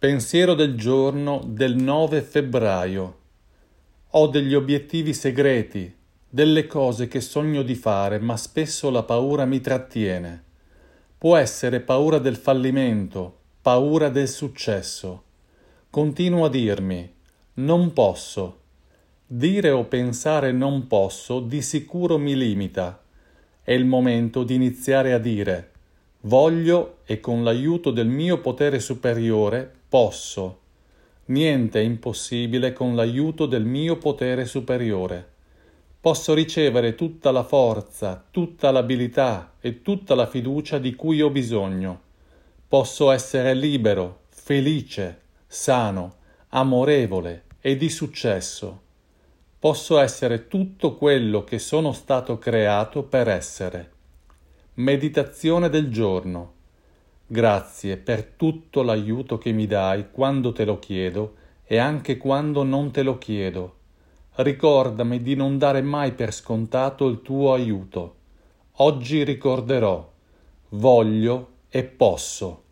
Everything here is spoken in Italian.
Pensiero del giorno del 9 febbraio. Ho degli obiettivi segreti, delle cose che sogno di fare, ma spesso la paura mi trattiene. Può essere paura del fallimento, paura del successo. Continuo a dirmi non posso. Dire o pensare non posso di sicuro mi limita. È il momento di iniziare a dire voglio e con l'aiuto del mio potere superiore posso. Niente è impossibile con l'aiuto del mio potere superiore. Posso ricevere tutta la forza, tutta l'abilità e tutta la fiducia di cui ho bisogno. Posso essere libero, felice, sano, amorevole e di successo. Posso essere tutto quello che sono stato creato per essere. Meditazione del giorno. Grazie per tutto l'aiuto che mi dai quando te lo chiedo e anche quando non te lo chiedo. Ricordami di non dare mai per scontato il tuo aiuto. Oggi ricorderò. Voglio e posso.